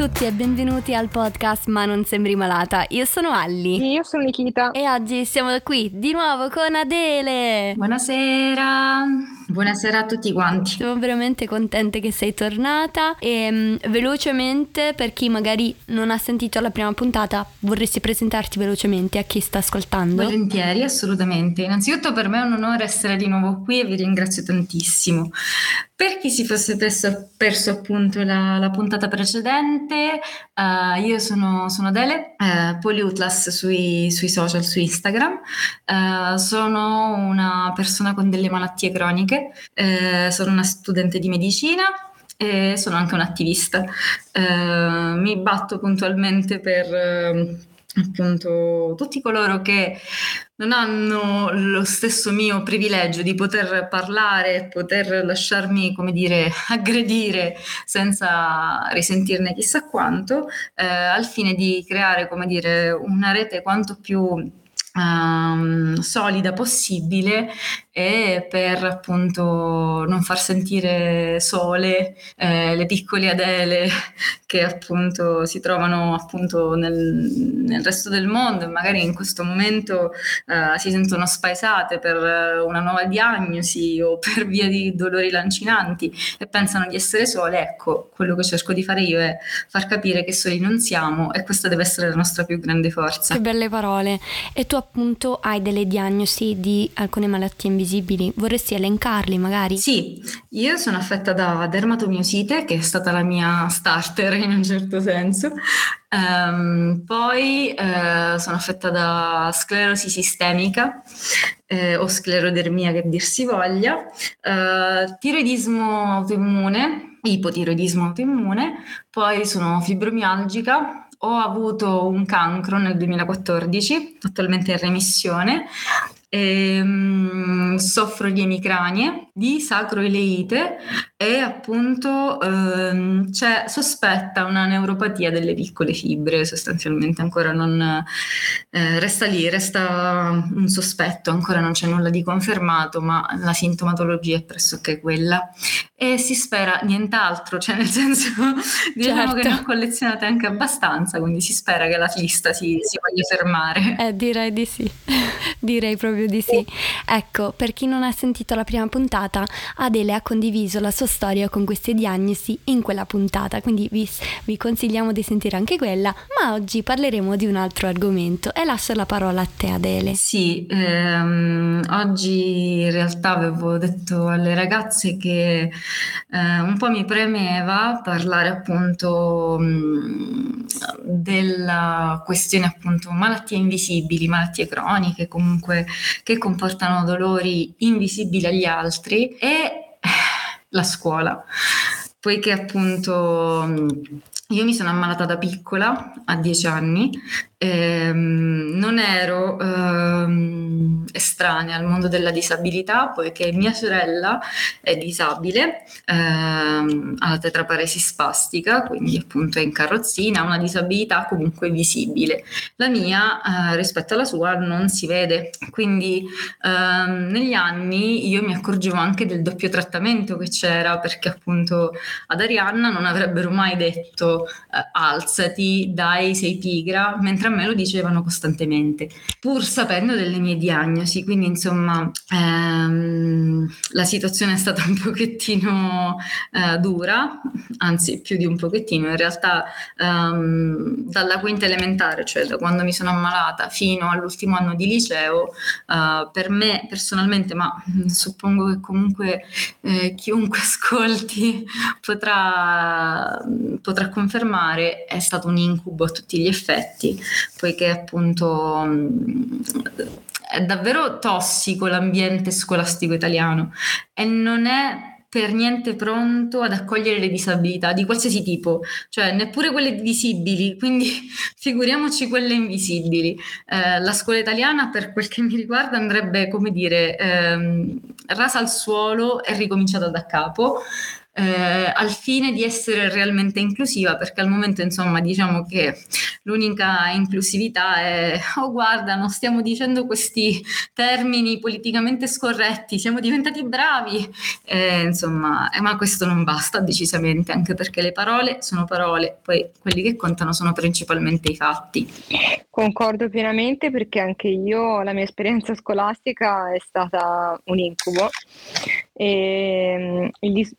a tutti e benvenuti al podcast Ma non sembri malata. Io sono Alli. Io sono Nikita. E oggi siamo qui di nuovo con Adele. Buonasera. Buonasera a tutti quanti. Siamo veramente contente che sei tornata e um, velocemente per chi magari non ha sentito la prima puntata vorresti presentarti velocemente a chi sta ascoltando? Volentieri, assolutamente. Innanzitutto per me è un onore essere di nuovo qui e vi ringrazio tantissimo. Per chi si fosse perso, perso appunto la, la, puntata precedente, uh, io sono, sono Adele, uh, Polyutlas sui, sui, social, su Instagram. Uh, sono una persona con delle malattie croniche, sono una studente di medicina e sono anche un'attivista. mi batto puntualmente per appunto tutti coloro che non hanno lo stesso mio privilegio di poter parlare, poter lasciarmi, come dire, aggredire senza risentirne chissà quanto, eh, al fine di creare, come dire, una rete quanto più um, solida possibile e per appunto non far sentire sole eh, le piccole Adele che appunto si trovano appunto nel, nel resto del mondo e magari in questo momento eh, si sentono spaesate per una nuova diagnosi o per via di dolori lancinanti e pensano di essere sole, ecco, quello che cerco di fare io è far capire che soli non siamo e questa deve essere la nostra più grande forza. Che belle parole. E tu appunto hai delle diagnosi di alcune malattie invisibili invisibili. Vorresti elencarli magari? Sì, io sono affetta da dermatomiosite, che è stata la mia starter in un certo senso. Um, poi uh, sono affetta da sclerosi sistemica eh, o sclerodermia che dir si voglia, uh, tiroidismo autoimmune, ipotiroidismo autoimmune, poi sono fibromialgica, ho avuto un cancro nel 2014, attualmente in remissione, ehm, soffro di emicranie, di sacroileite e appunto ehm, c'è sospetta una neuropatia delle piccole fibre, sostanzialmente ancora non eh, resta lì, resta un sospetto, ancora non c'è nulla di confermato, ma la sintomatologia è pressoché quella e si spera nient'altro, cioè nel senso diciamo certo. che ne ho collezionate anche abbastanza, quindi si spera che la lista si, si voglia fermare. Eh, direi di sì, direi proprio di sì. Ecco, per chi non ha sentito la prima puntata, Adele ha condiviso la sua storia con queste diagnosi in quella puntata, quindi vi, vi consigliamo di sentire anche quella, ma oggi parleremo di un altro argomento e lascio la parola a te Adele. Sì, ehm, oggi in realtà avevo detto alle ragazze che eh, un po' mi premeva parlare appunto mh, della questione appunto malattie invisibili, malattie croniche comunque che comportano dolori invisibili agli altri e la scuola. Poiché appunto io mi sono ammalata da piccola, a dieci anni, ehm, non ero ehm, estranea al mondo della disabilità poiché mia sorella è disabile, ehm, ha la tetraparesi spastica, quindi appunto è in carrozzina, ha una disabilità comunque visibile. La mia eh, rispetto alla sua non si vede, quindi ehm, negli anni io mi accorgevo anche del doppio trattamento che c'era perché appunto ad Arianna non avrebbero mai detto eh, alzati, dai, sei pigra, mentre a me lo dicevano costantemente, pur sapendo delle mie diagnosi. Quindi, insomma, ehm, la situazione è stata un pochettino eh, dura, anzi, più di un pochettino. In realtà, ehm, dalla quinta elementare, cioè da quando mi sono ammalata fino all'ultimo anno di liceo, eh, per me personalmente, ma suppongo che comunque eh, chiunque ascolti potrà, potrà confermare, è stato un incubo a tutti gli effetti poiché appunto è davvero tossico l'ambiente scolastico italiano e non è per niente pronto ad accogliere le disabilità di qualsiasi tipo, cioè neppure quelle visibili, quindi figuriamoci quelle invisibili. Eh, la scuola italiana, per quel che mi riguarda, andrebbe, come dire, ehm, rasa al suolo e ricominciata da capo eh, al fine di essere realmente inclusiva, perché al momento insomma diciamo che l'unica inclusività è, oh guarda, non stiamo dicendo questi termini politicamente scorretti, siamo diventati bravi, eh, insomma, eh, ma questo non basta decisamente, anche perché le parole sono parole, poi quelli che contano sono principalmente i fatti. Concordo pienamente perché anche io la mia esperienza scolastica è stata un incubo. E, mm, il,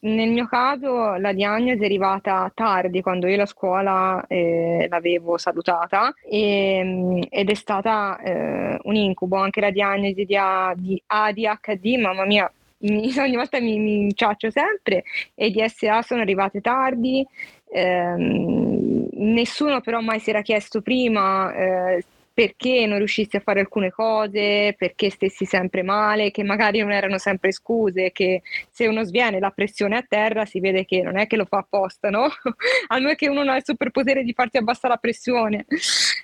nel mio caso la diagnosi è arrivata tardi quando io la scuola eh, l'avevo salutata e, mm, ed è stata eh, un incubo anche la diagnosi di, A, di ADHD, mamma mia, mi, ogni volta mi, mi inciaccio sempre e di SA sono arrivate tardi. Ehm, nessuno però mai si era chiesto prima eh, perché non riuscissi a fare alcune cose, perché stessi sempre male, che magari non erano sempre scuse, che se uno sviene la pressione a terra si vede che non è che lo fa apposta, no? a meno che uno non ha il superpotere di farti abbassare la pressione.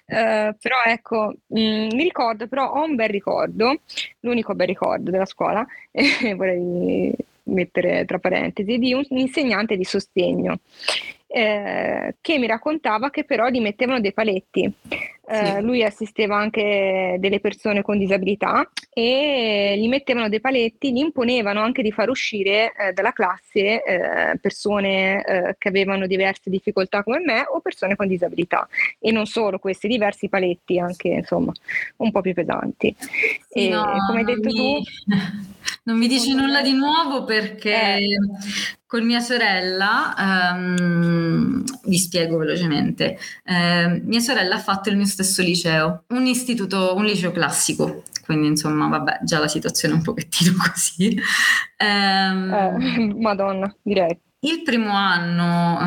Uh, però ecco, mh, mm, mi ricordo, però ho un bel ricordo, l'unico bel ricordo della scuola, e vorrei mettere tra parentesi, di un insegnante di sostegno eh, che mi raccontava che però gli mettevano dei paletti. Eh, sì. Lui assisteva anche delle persone con disabilità e gli mettevano dei paletti, gli imponevano anche di far uscire eh, dalla classe eh, persone eh, che avevano diverse difficoltà come me o persone con disabilità e non solo questi diversi paletti anche insomma un po' più pesanti. Sì, e, no, come hai detto mi... tu non mi dici nulla di nuovo perché eh. Con mia sorella, um, vi spiego velocemente, uh, mia sorella ha fatto il mio stesso liceo, un istituto, un liceo classico, quindi insomma vabbè già la situazione è un pochettino così. Um, eh, Madonna, direi. Il primo anno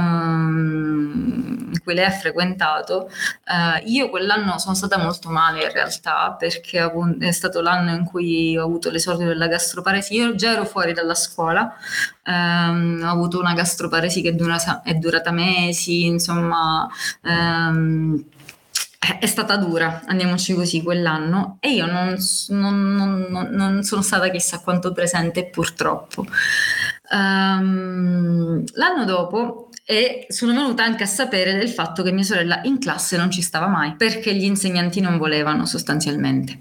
in cui lei ha frequentato, uh, io quell'anno sono stata molto male in realtà perché è stato l'anno in cui ho avuto l'esordio della gastroparesi. Io già ero fuori dalla scuola, um, ho avuto una gastroparesi che dura, è durata mesi, insomma... Um, è stata dura, andiamoci così, quell'anno e io non, non, non, non sono stata chissà quanto presente purtroppo. Um, l'anno dopo e sono venuta anche a sapere del fatto che mia sorella in classe non ci stava mai perché gli insegnanti non volevano sostanzialmente.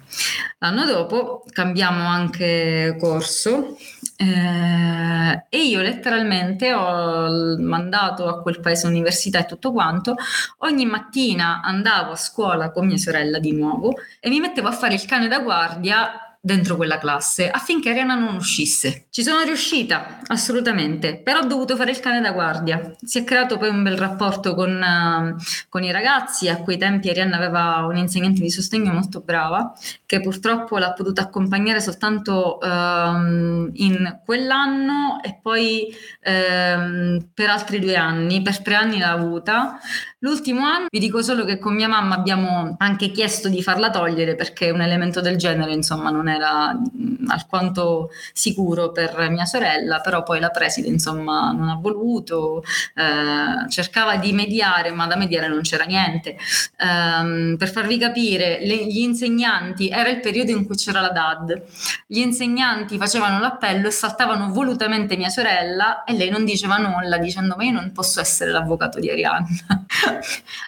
L'anno dopo cambiamo anche corso eh, e io letteralmente ho mandato a quel paese università e tutto quanto. Ogni mattina andavo a scuola con mia sorella di nuovo e mi mettevo a fare il cane da guardia dentro quella classe affinché Ariana non uscisse. Ci sono riuscita, assolutamente, però ho dovuto fare il cane da guardia. Si è creato poi un bel rapporto con, uh, con i ragazzi, a quei tempi Arianna aveva un'insegnante di sostegno molto brava, che purtroppo l'ha potuta accompagnare soltanto uh, in quell'anno e poi uh, per altri due anni, per tre anni l'ha avuta. L'ultimo anno vi dico solo che con mia mamma abbiamo anche chiesto di farla togliere perché un elemento del genere insomma non era mm, alquanto sicuro per mia sorella, però poi la preside insomma non ha voluto, eh, cercava di mediare ma da mediare non c'era niente. Um, per farvi capire, le, gli insegnanti, era il periodo in cui c'era la DAD, gli insegnanti facevano l'appello e saltavano volutamente mia sorella e lei non diceva nulla dicendo ma io non posso essere l'avvocato di Arianna.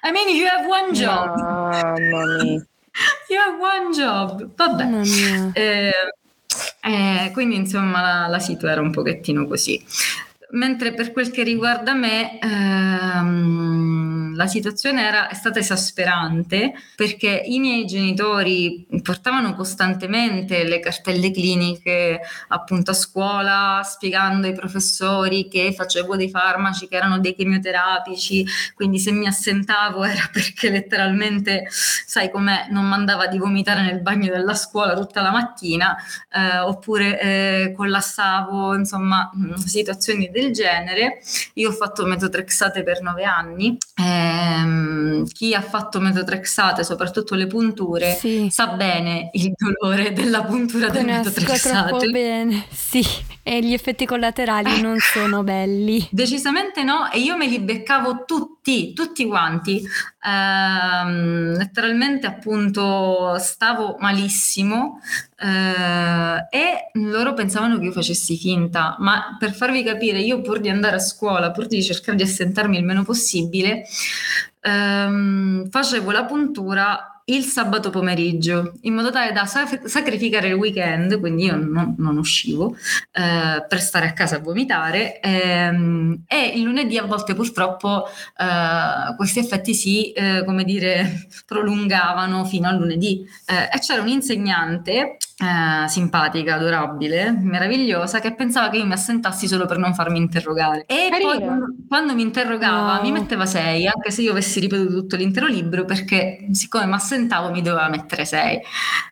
I mean, you have one job. Mamma mia. You have one job. Vabbè. Eh, eh, quindi insomma la, la situazione era un pochettino così. Mentre per quel che riguarda me, ehm, la situazione era, è stata esasperante perché i miei genitori portavano costantemente le cartelle cliniche appunto a scuola, spiegando ai professori che facevo dei farmaci che erano dei chemioterapici, quindi se mi assentavo era perché letteralmente, sai com'è, non mandava di vomitare nel bagno della scuola tutta la mattina, eh, oppure eh, collassavo, insomma, situazioni del genere. Io ho fatto metotrexate per nove anni. Ehm, chi ha fatto metotrexate, soprattutto le punture, sì. sa bene il dolore della puntura del metotrexate. troppo bene, sì. E gli effetti collaterali non sono belli. Decisamente no, e io me li beccavo tutti, tutti quanti. Ehm, letteralmente appunto stavo malissimo eh, e loro pensavano che io facessi finta, ma per farvi capire, io pur di andare a scuola, pur di cercare di assentarmi il meno possibile, ehm, facevo la puntura il sabato pomeriggio, in modo tale da sacrificare il weekend, quindi io non, non uscivo eh, per stare a casa a vomitare ehm, e il lunedì a volte purtroppo eh, questi effetti si, eh, come dire, prolungavano fino al lunedì. Eh, e c'era un insegnante eh, simpatica, adorabile, meravigliosa, che pensava che io mi assentassi solo per non farmi interrogare. E Carina. poi quando, quando, mi interrogava no. mi metteva 6, anche se io avessi ripetuto tutto l'intero libro, perché siccome mi assentavo mi doveva mettere 6.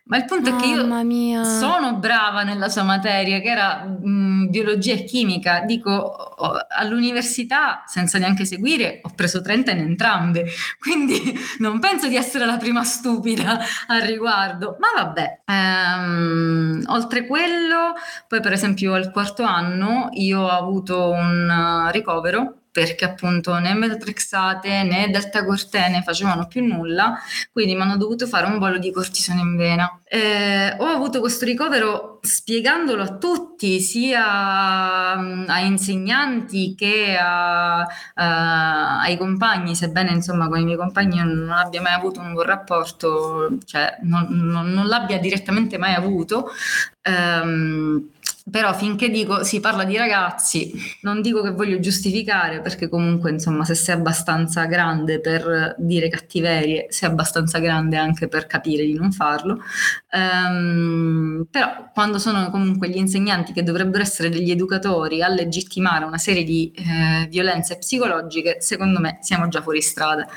Ma il punto Mamma è che io mia. sono brava nella sua materia, che era mh, biologia e chimica. Dico, oh, all'università, senza neanche seguire, ho preso 30 in entrambe, quindi non penso di essere la prima stupida al riguardo. Ma vabbè. Ehm, Um, oltre quello, poi per esempio al quarto anno io ho avuto un uh, ricovero perché appunto né metotrexate né deltacortene facevano più nulla, quindi mi hanno dovuto fare un bollo di cortisone in vena. Eh, ho avuto questo ricovero spiegandolo a tutti, sia mm, a insegnanti che a, a, ai compagni, sebbene insomma con i miei compagni non abbia mai avuto un buon rapporto, cioè non, non, non l'abbia direttamente mai avuto. Um, però finché dico si parla di ragazzi, non dico che voglio giustificare, perché comunque insomma se sei abbastanza grande per dire cattiverie, sei abbastanza grande anche per capire di non farlo. Um, però quando sono comunque gli insegnanti che dovrebbero essere degli educatori a legittimare una serie di eh, violenze psicologiche, secondo me siamo già fuori strada.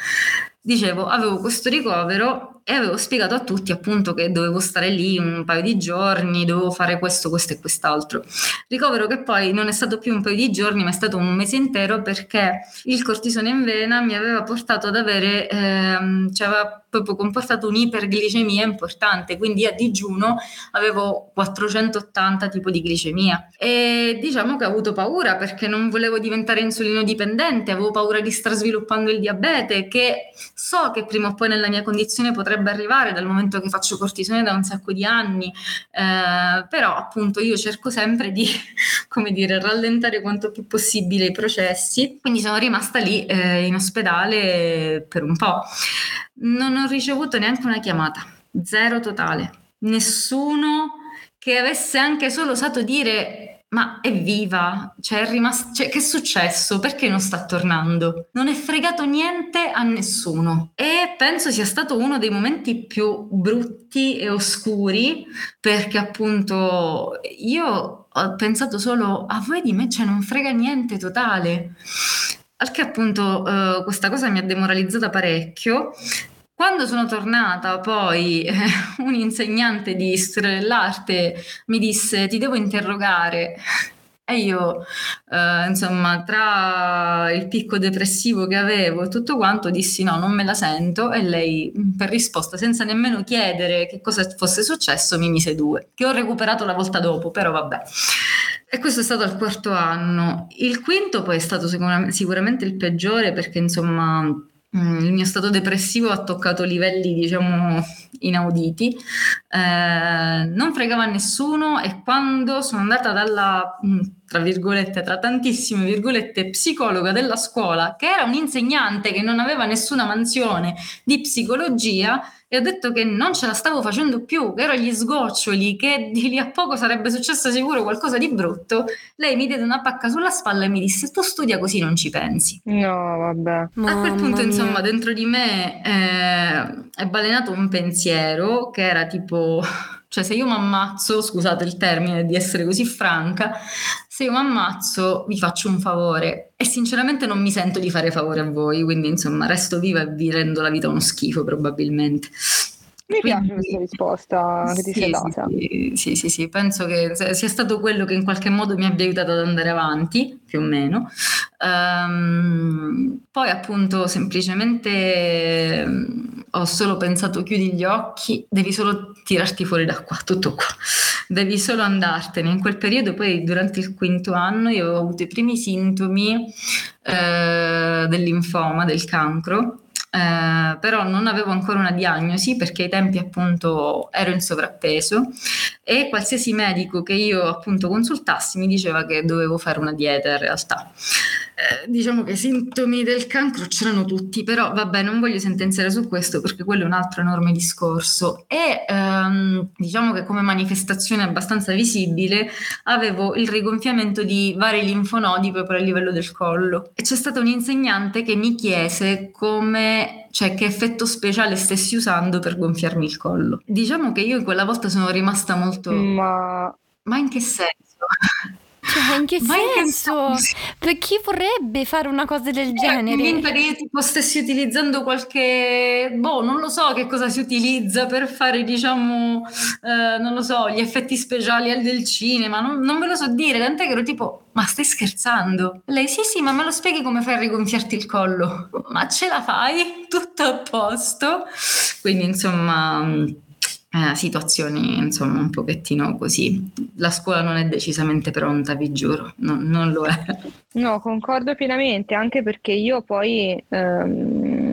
Dicevo, avevo questo ricovero e avevo spiegato a tutti appunto che dovevo stare lì un paio di giorni, dovevo fare questo, questo e quest'altro. Ricovero che poi non è stato più un paio di giorni, ma è stato un mese intero perché il cortisone in vena mi aveva portato ad avere, ehm, cioè aveva proprio comportato un'iperglicemia importante, quindi a digiuno avevo 480 tipo di glicemia e diciamo che ho avuto paura perché non volevo diventare insulino dipendente, avevo paura di star sviluppando il diabete che so che prima o poi nella mia condizione potrebbe arrivare dal momento che faccio cortisone da un sacco di anni, eh, però appunto io cerco sempre di, come dire, rallentare quanto più possibile i processi, quindi sono rimasta lì eh, in ospedale per un po'. Non ho ricevuto neanche una chiamata, zero totale. Nessuno che avesse anche solo osato dire ma è viva, cioè è rimasto, cioè, che è successo? Perché non sta tornando? Non è fregato niente a nessuno e penso sia stato uno dei momenti più brutti e oscuri perché appunto io ho pensato solo a voi di me, cioè non frega niente totale. Al che appunto eh, questa cosa mi ha demoralizzata parecchio. Quando sono tornata, poi eh, un insegnante di storia dell'arte mi disse: Ti devo interrogare. E io, eh, insomma, tra il picco depressivo che avevo e tutto quanto, dissi no, non me la sento. E lei, per risposta, senza nemmeno chiedere che cosa fosse successo, mi mise due, che ho recuperato la volta dopo, però vabbè. E questo è stato il quarto anno. Il quinto poi è stato sicuramente il peggiore perché insomma mm, il mio stato depressivo ha toccato livelli diciamo inauditi, eh, non fregava nessuno e quando sono andata dalla mm, tra virgolette, tra tantissime virgolette, psicologa della scuola, che era un insegnante che non aveva nessuna mansione di psicologia, e ho detto che non ce la stavo facendo più, che ero agli sgoccioli, che di lì a poco sarebbe successo sicuro qualcosa di brutto, lei mi diede una pacca sulla spalla e mi disse tu studia così non ci pensi. No, vabbè. a quel punto, insomma, dentro di me eh, è balenato un pensiero che era tipo... Cioè, se io mi ammazzo, scusate il termine di essere così franca, se io mi ammazzo vi faccio un favore e sinceramente non mi sento di fare favore a voi, quindi insomma resto viva e vi rendo la vita uno schifo probabilmente. Mi Quindi, piace questa risposta che ti sì, sei data. Sì, sì, sì, sì, penso che sia stato quello che in qualche modo mi abbia aiutato ad andare avanti, più o meno. Um, poi appunto semplicemente ho solo pensato chiudi gli occhi, devi solo tirarti fuori da qua, tutto qua, devi solo andartene. In quel periodo poi durante il quinto anno io avevo avuto i primi sintomi eh, del linfoma, del cancro eh, però non avevo ancora una diagnosi perché ai tempi appunto ero in sovrappeso e qualsiasi medico che io appunto consultassi mi diceva che dovevo fare una dieta in realtà. Eh, diciamo che i sintomi del cancro c'erano tutti, però vabbè, non voglio sentenziare su questo perché quello è un altro enorme discorso. E ehm, diciamo che come manifestazione abbastanza visibile avevo il rigonfiamento di vari linfonodi proprio a livello del collo. E c'è stata un'insegnante che mi chiese come cioè che effetto speciale stessi usando per gonfiarmi il collo. Diciamo che io in quella volta sono rimasta molto... Ma, Ma in che senso? Cioè, in che Ma in che senso? senso? Per chi vorrebbe fare una cosa del genere? convinta che io tipo stessi utilizzando qualche, boh, non lo so che cosa si utilizza per fare, diciamo, eh, non lo so, gli effetti speciali al del cinema, non, non ve lo so dire, tant'è che ero tipo, ma stai scherzando? Lei, sì, sì, ma me lo spieghi come fai a rigonfiarti il collo? Ma ce la fai? Tutto a posto? Quindi, insomma... eh, situazioni insomma un pochettino così. La scuola non è decisamente pronta, vi giuro, non, non lo è. No, concordo pienamente, anche perché io poi ehm,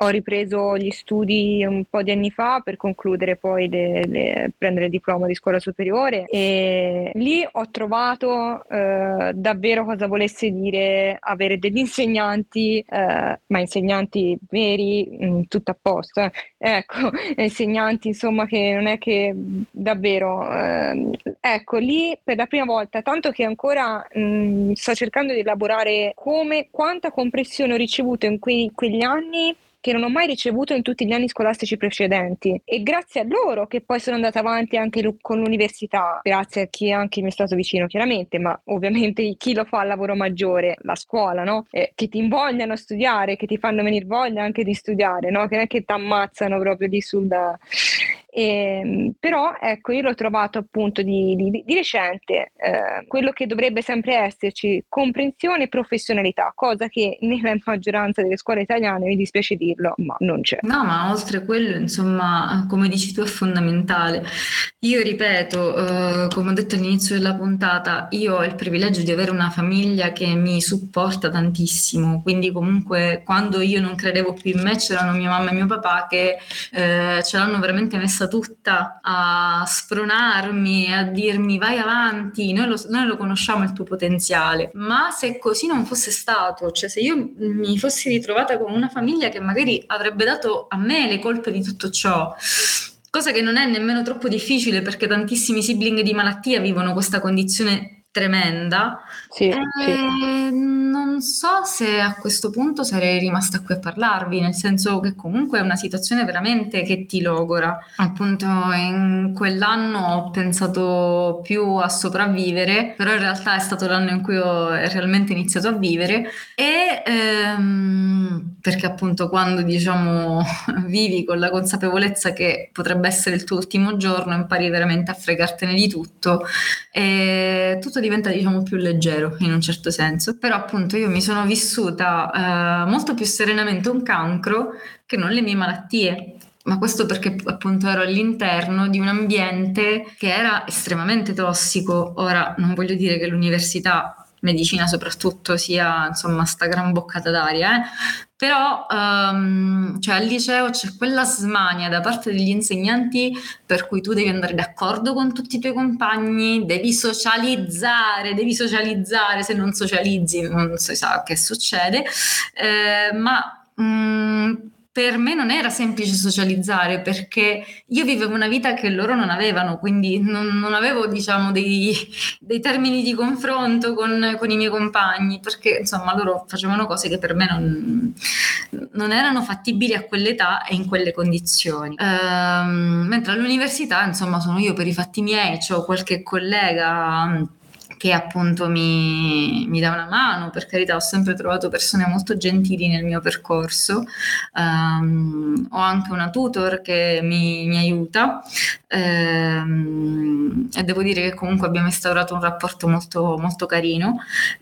ho ripreso gli studi un po' di anni fa per concludere poi le- le- prendere il diploma di scuola superiore e lì ho trovato eh, davvero cosa volesse dire avere degli insegnanti, eh, ma insegnanti veri, mm, tutto a posto, eh. Ecco, insegnanti insomma che non è che davvero, ehm, ecco, lì per la prima volta, tanto che ancora mm, sto cercando di elaborare come, quanta compressione ho ricevuto in quei- quegli anni che non ho mai ricevuto in tutti gli anni scolastici precedenti e grazie a loro che poi sono andata avanti anche con l'università, grazie a chi anche mi è stato vicino chiaramente, ma ovviamente chi lo fa al lavoro maggiore, la scuola, no? Eh, che ti invogliano a studiare, che ti fanno venire voglia anche di studiare, no? Che non è che ti ammazzano proprio di sul da... Ehm, però ecco, io l'ho trovato appunto di, di- di recente eh, quello che dovrebbe sempre esserci, comprensione e professionalità, cosa che nella maggioranza delle scuole italiane, mi dispiace dirlo, ma non c'è. No, ma oltre a quello, insomma, come dici tu, è fondamentale. Io ripeto, eh, come ho detto all'inizio della puntata, io ho il privilegio di avere una famiglia che mi supporta tantissimo, quindi comunque quando io non credevo più in me c'erano mia mamma e mio papà che eh, ce l'hanno veramente messa tutta a spronarmi, a dirmi vai avanti, noi lo, noi lo conosciamo il tuo potenziale, ma se così non fosse stato, cioè se io mi fossi ritrovata con una famiglia che magari avrebbe dato a me le colpe di tutto ciò, cosa che non è nemmeno troppo difficile perché tantissimi sibling di malattia vivono questa condizione tremenda. Sì, Eh, sì. non so se a questo punto sarei rimasta qui a parlarvi, nel senso che comunque è una situazione veramente che ti logora. Appunto, in quell'anno ho pensato più a sopravvivere, però in realtà è stato l'anno in cui ho realmente iniziato a vivere e ehm, perché appunto quando diciamo vivi con la consapevolezza che potrebbe essere il tuo ultimo giorno, impari veramente a fregartene di tutto e tutto diventa diciamo più leggero in un certo senso. Però appunto io mi sono vissuta eh, molto più serenamente un cancro che non le mie malattie. Ma questo perché appunto ero all'interno di un ambiente che era estremamente tossico. Ora non voglio dire che l'università, medicina soprattutto, sia insomma sta gran boccata d'aria, eh? Però ehm, cioè, al liceo c'è quella smania da parte degli insegnanti per cui tu devi andare d'accordo con tutti i tuoi compagni, devi socializzare, devi socializzare, se non socializzi non si sa che succede, Eh, ma mm, per me non era semplice socializzare perché io vivevo una vita che loro non avevano, quindi non, non avevo diciamo dei, dei termini di confronto con, con i miei compagni, perché insomma loro facevano cose che per me non, non erano fattibili a quell'età e in quelle condizioni. Ehm, mentre all'università, insomma, sono io per i fatti miei, ho qualche collega che appunto mi, mi dà una mano, per carità, ho sempre trovato persone molto gentili nel mio percorso, Ehm, ho anche una tutor che mi, mi aiuta. Ehm, e devo dire che comunque abbiamo instaurato un rapporto molto, molto carino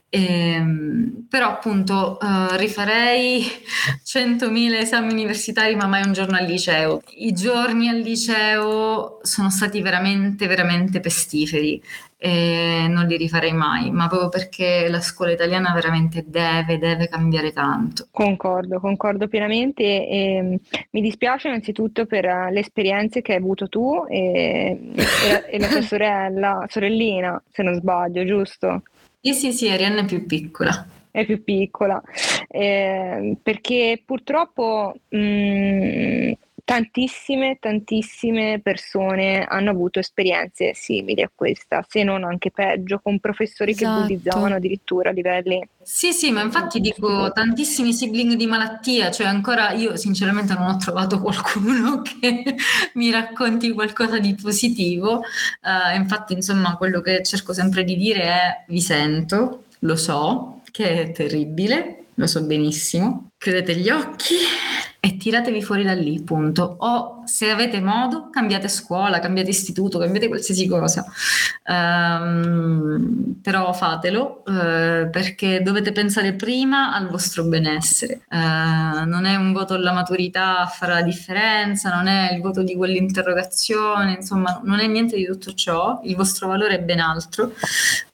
ehm, però appunto eh, rifarei 100.000 esami universitari ma mai un giorno al liceo. I giorni al liceo sono stati veramente, veramente pestiferi e non li rifarei mai, ma proprio perché la scuola italiana veramente deve, deve cambiare tanto. Concordo, concordo pienamente e mm, mi dispiace innanzitutto per uh, le esperienze che hai avuto tu e, e, la, e la tua sorella, sorellina, se non sbaglio, giusto? Sì, sì, sì, Arianna è più piccola. È più piccola, eh, perché purtroppo mh, mm, tantissime, tantissime persone hanno avuto esperienze simili a questa, se non anche peggio, con professori esatto. che bullizzavano addirittura a livelli. Sì, sì, ma infatti dico tantissimi sibling di malattia, cioè ancora io sinceramente non ho trovato qualcuno che mi racconti qualcosa di positivo. Uh, infatti, insomma, quello che cerco sempre di dire è vi sento, lo so, che è terribile, lo so benissimo. Chiudete gli occhi e tiratevi fuori da lì, punto. O se avete modo, cambiate scuola, cambiate istituto, cambiate qualsiasi cosa. Um, però fatelo uh, perché dovete pensare prima al vostro benessere. Uh, non è un voto alla maturità a fare la differenza, non è il voto di quell'interrogazione, insomma, non è niente di tutto ciò. Il vostro valore è ben altro.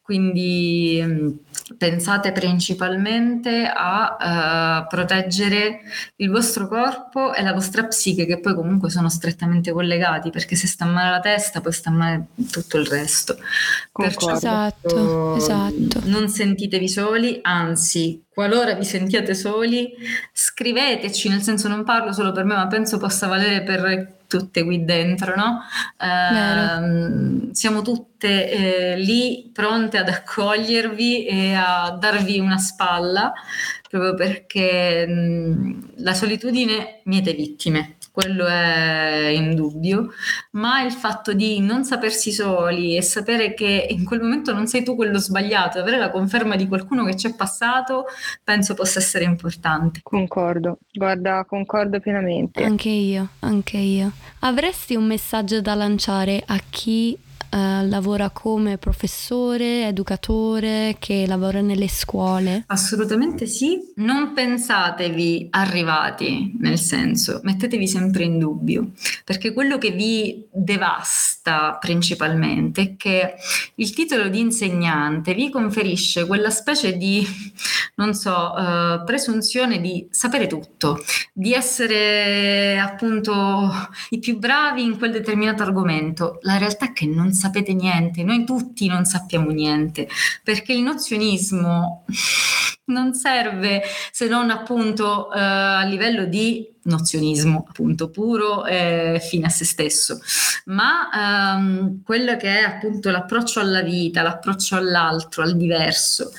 Quindi pensate principalmente a uh, proteggere il vostro corpo e la vostra psiche, che poi comunque sono strettamente collegati, perché se sta male la testa, poi sta male tutto il resto. Perciò esatto, esatto. non sentitevi soli, anzi, qualora vi sentiate soli, scriveteci, nel senso non parlo solo per me, ma penso possa valere per tutte qui dentro, no? Eh, siamo tutte eh, lì pronte ad accogliervi e a darvi una spalla, proprio perché mh, la solitudine miete vittime quello è indubbio, ma il fatto di non sapersi soli e sapere che in quel momento non sei tu quello sbagliato, avere la conferma di qualcuno che ci è passato, penso possa essere importante. Concordo, guarda, concordo pienamente. Anche io, anche io. Avresti un messaggio da lanciare a chi eh, lavora come professore, educatore, che lavora nelle scuole? Assolutamente sì. Non pensatevi arrivati, nel senso, mettetevi sempre in dubbio, perché quello che vi devasta principalmente è che il titolo di insegnante vi conferisce quella specie di, non so, uh, presunzione di sapere tutto, di essere appunto i più bravi in quel determinato argomento. La realtà è che non sapete niente, noi tutti non sappiamo niente, perché il nozionismo non serve se non appunto eh, a livello di nozionismo appunto puro e fine a se stesso, ma ehm, quello che è appunto l'approccio alla vita, l'approccio all'altro, al diverso,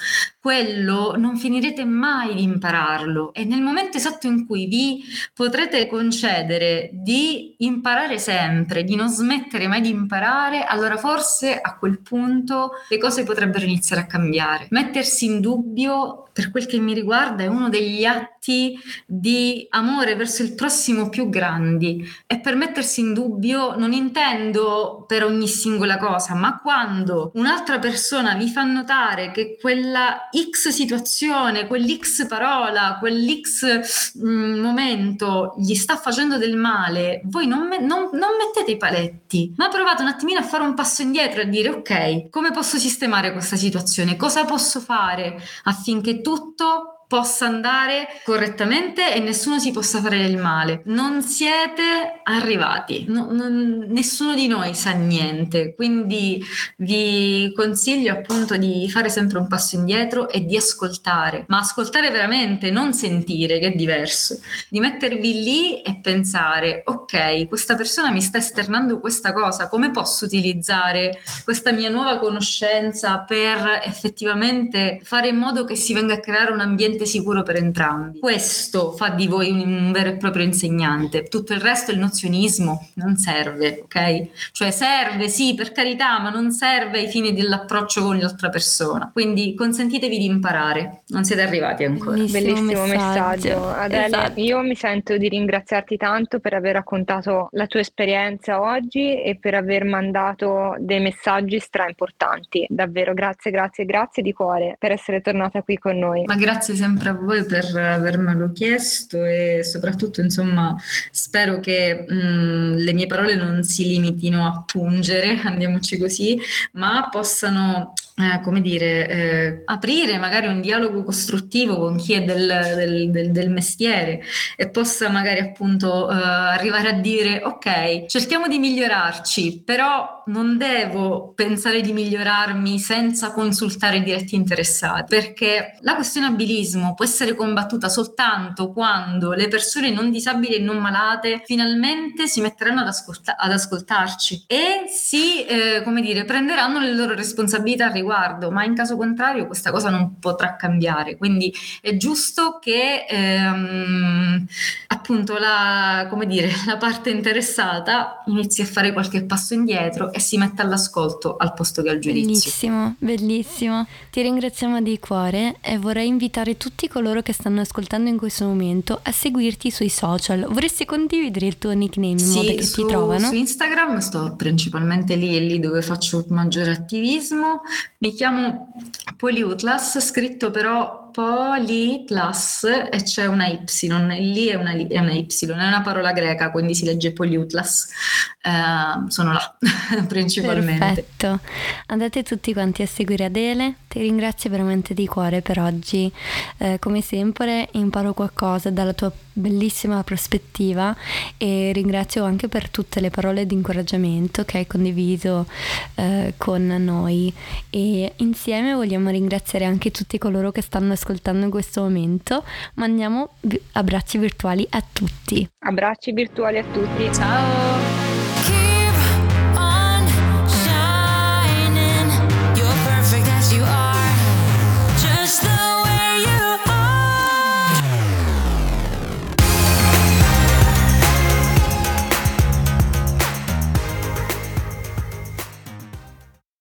quello non finirete mai di impararlo e nel momento esatto in cui vi potrete concedere di imparare sempre, di non smettere mai di imparare, allora forse a quel punto le cose potrebbero iniziare a cambiare. Mettersi in dubbio, per quel che mi riguarda, è uno degli atti di amore verso il prossimo più grandi e per mettersi in dubbio non intendo per ogni singola cosa, ma quando un'altra persona vi fa notare che quella X situazione, quell'X parola, quell'X mh, mm, momento gli sta facendo del male, voi non, me- non, non mettete i paletti, ma provate un attimino a fare un passo indietro e a dire ok, come posso sistemare questa situazione? Cosa posso fare affinché tutto possa andare correttamente e nessuno si possa fare del male. Non siete arrivati, no, non, nessuno di noi sa niente, quindi vi consiglio appunto di fare sempre un passo indietro e di ascoltare, ma ascoltare veramente, non sentire, che è diverso, di mettervi lì e pensare, ok, questa persona mi sta esternando questa cosa, come posso utilizzare questa mia nuova conoscenza per effettivamente fare in modo che si venga a creare un ambiente siete sicuro per entrambi. Questo fa di voi un vero e proprio insegnante. Tutto il resto è il nozionismo, non serve, ok? Cioè serve, sì, per carità, ma non serve ai fini dell'approccio con l'altra persona. Quindi consentitevi di imparare, non siete arrivati ancora. Bellissimo, Bellissimo messaggio. messaggio. Adele, esatto. io mi sento di ringraziarti tanto per aver raccontato la tua esperienza oggi e per aver mandato dei messaggi stra importanti. Davvero, grazie, grazie, grazie di cuore per essere tornata qui con noi. Ma grazie sempre a voi per avermelo chiesto e soprattutto, insomma, spero che mh, le mie parole non si limitino a pungere, andiamoci così, ma possano eh, come dire, eh, aprire magari un dialogo costruttivo con chi è del, del, del, del mestiere e possa magari appunto eh, arrivare a dire ok, cerchiamo di migliorarci, però non devo pensare di migliorarmi senza consultare i diretti interessati, perché la questione abilismo può essere combattuta soltanto quando le persone non disabili e non malate finalmente si metteranno ad, ascolta- ad ascoltarci e si, eh, come dire, prenderanno le loro responsabilità riguardo, ma in caso contrario questa cosa non potrà cambiare. Quindi è giusto che ehm, appunto la, come dire, la parte interessata inizi a fare qualche passo indietro e si metta all'ascolto al posto che al giudizio. Bellissimo, bellissimo. Ti ringraziamo di cuore e vorrei invitare tutti coloro che stanno ascoltando in questo momento a seguirti sui social. Vorresti condividere il tuo nickname in sì, modo che su, ti trovano? Su Instagram sto principalmente lì, è lì dove faccio maggiore attivismo. Mi chiamo Poliutlas, scritto però Poli plus e c'è una Y, lì è una, è una Y, è una parola greca, quindi si legge Poliutlas. Uh, sono là principalmente. Perfetto. Andate tutti quanti a seguire Adele. Ti ringrazio veramente di cuore per oggi. Eh, come sempre imparo qualcosa dalla tua bellissima prospettiva e ringrazio anche per tutte le parole di incoraggiamento che hai condiviso eh, con noi e insieme vogliamo ringraziare anche tutti coloro che stanno ascoltando in questo momento. Mandiamo abbracci virtuali a tutti. Abbracci virtuali a tutti. Ciao.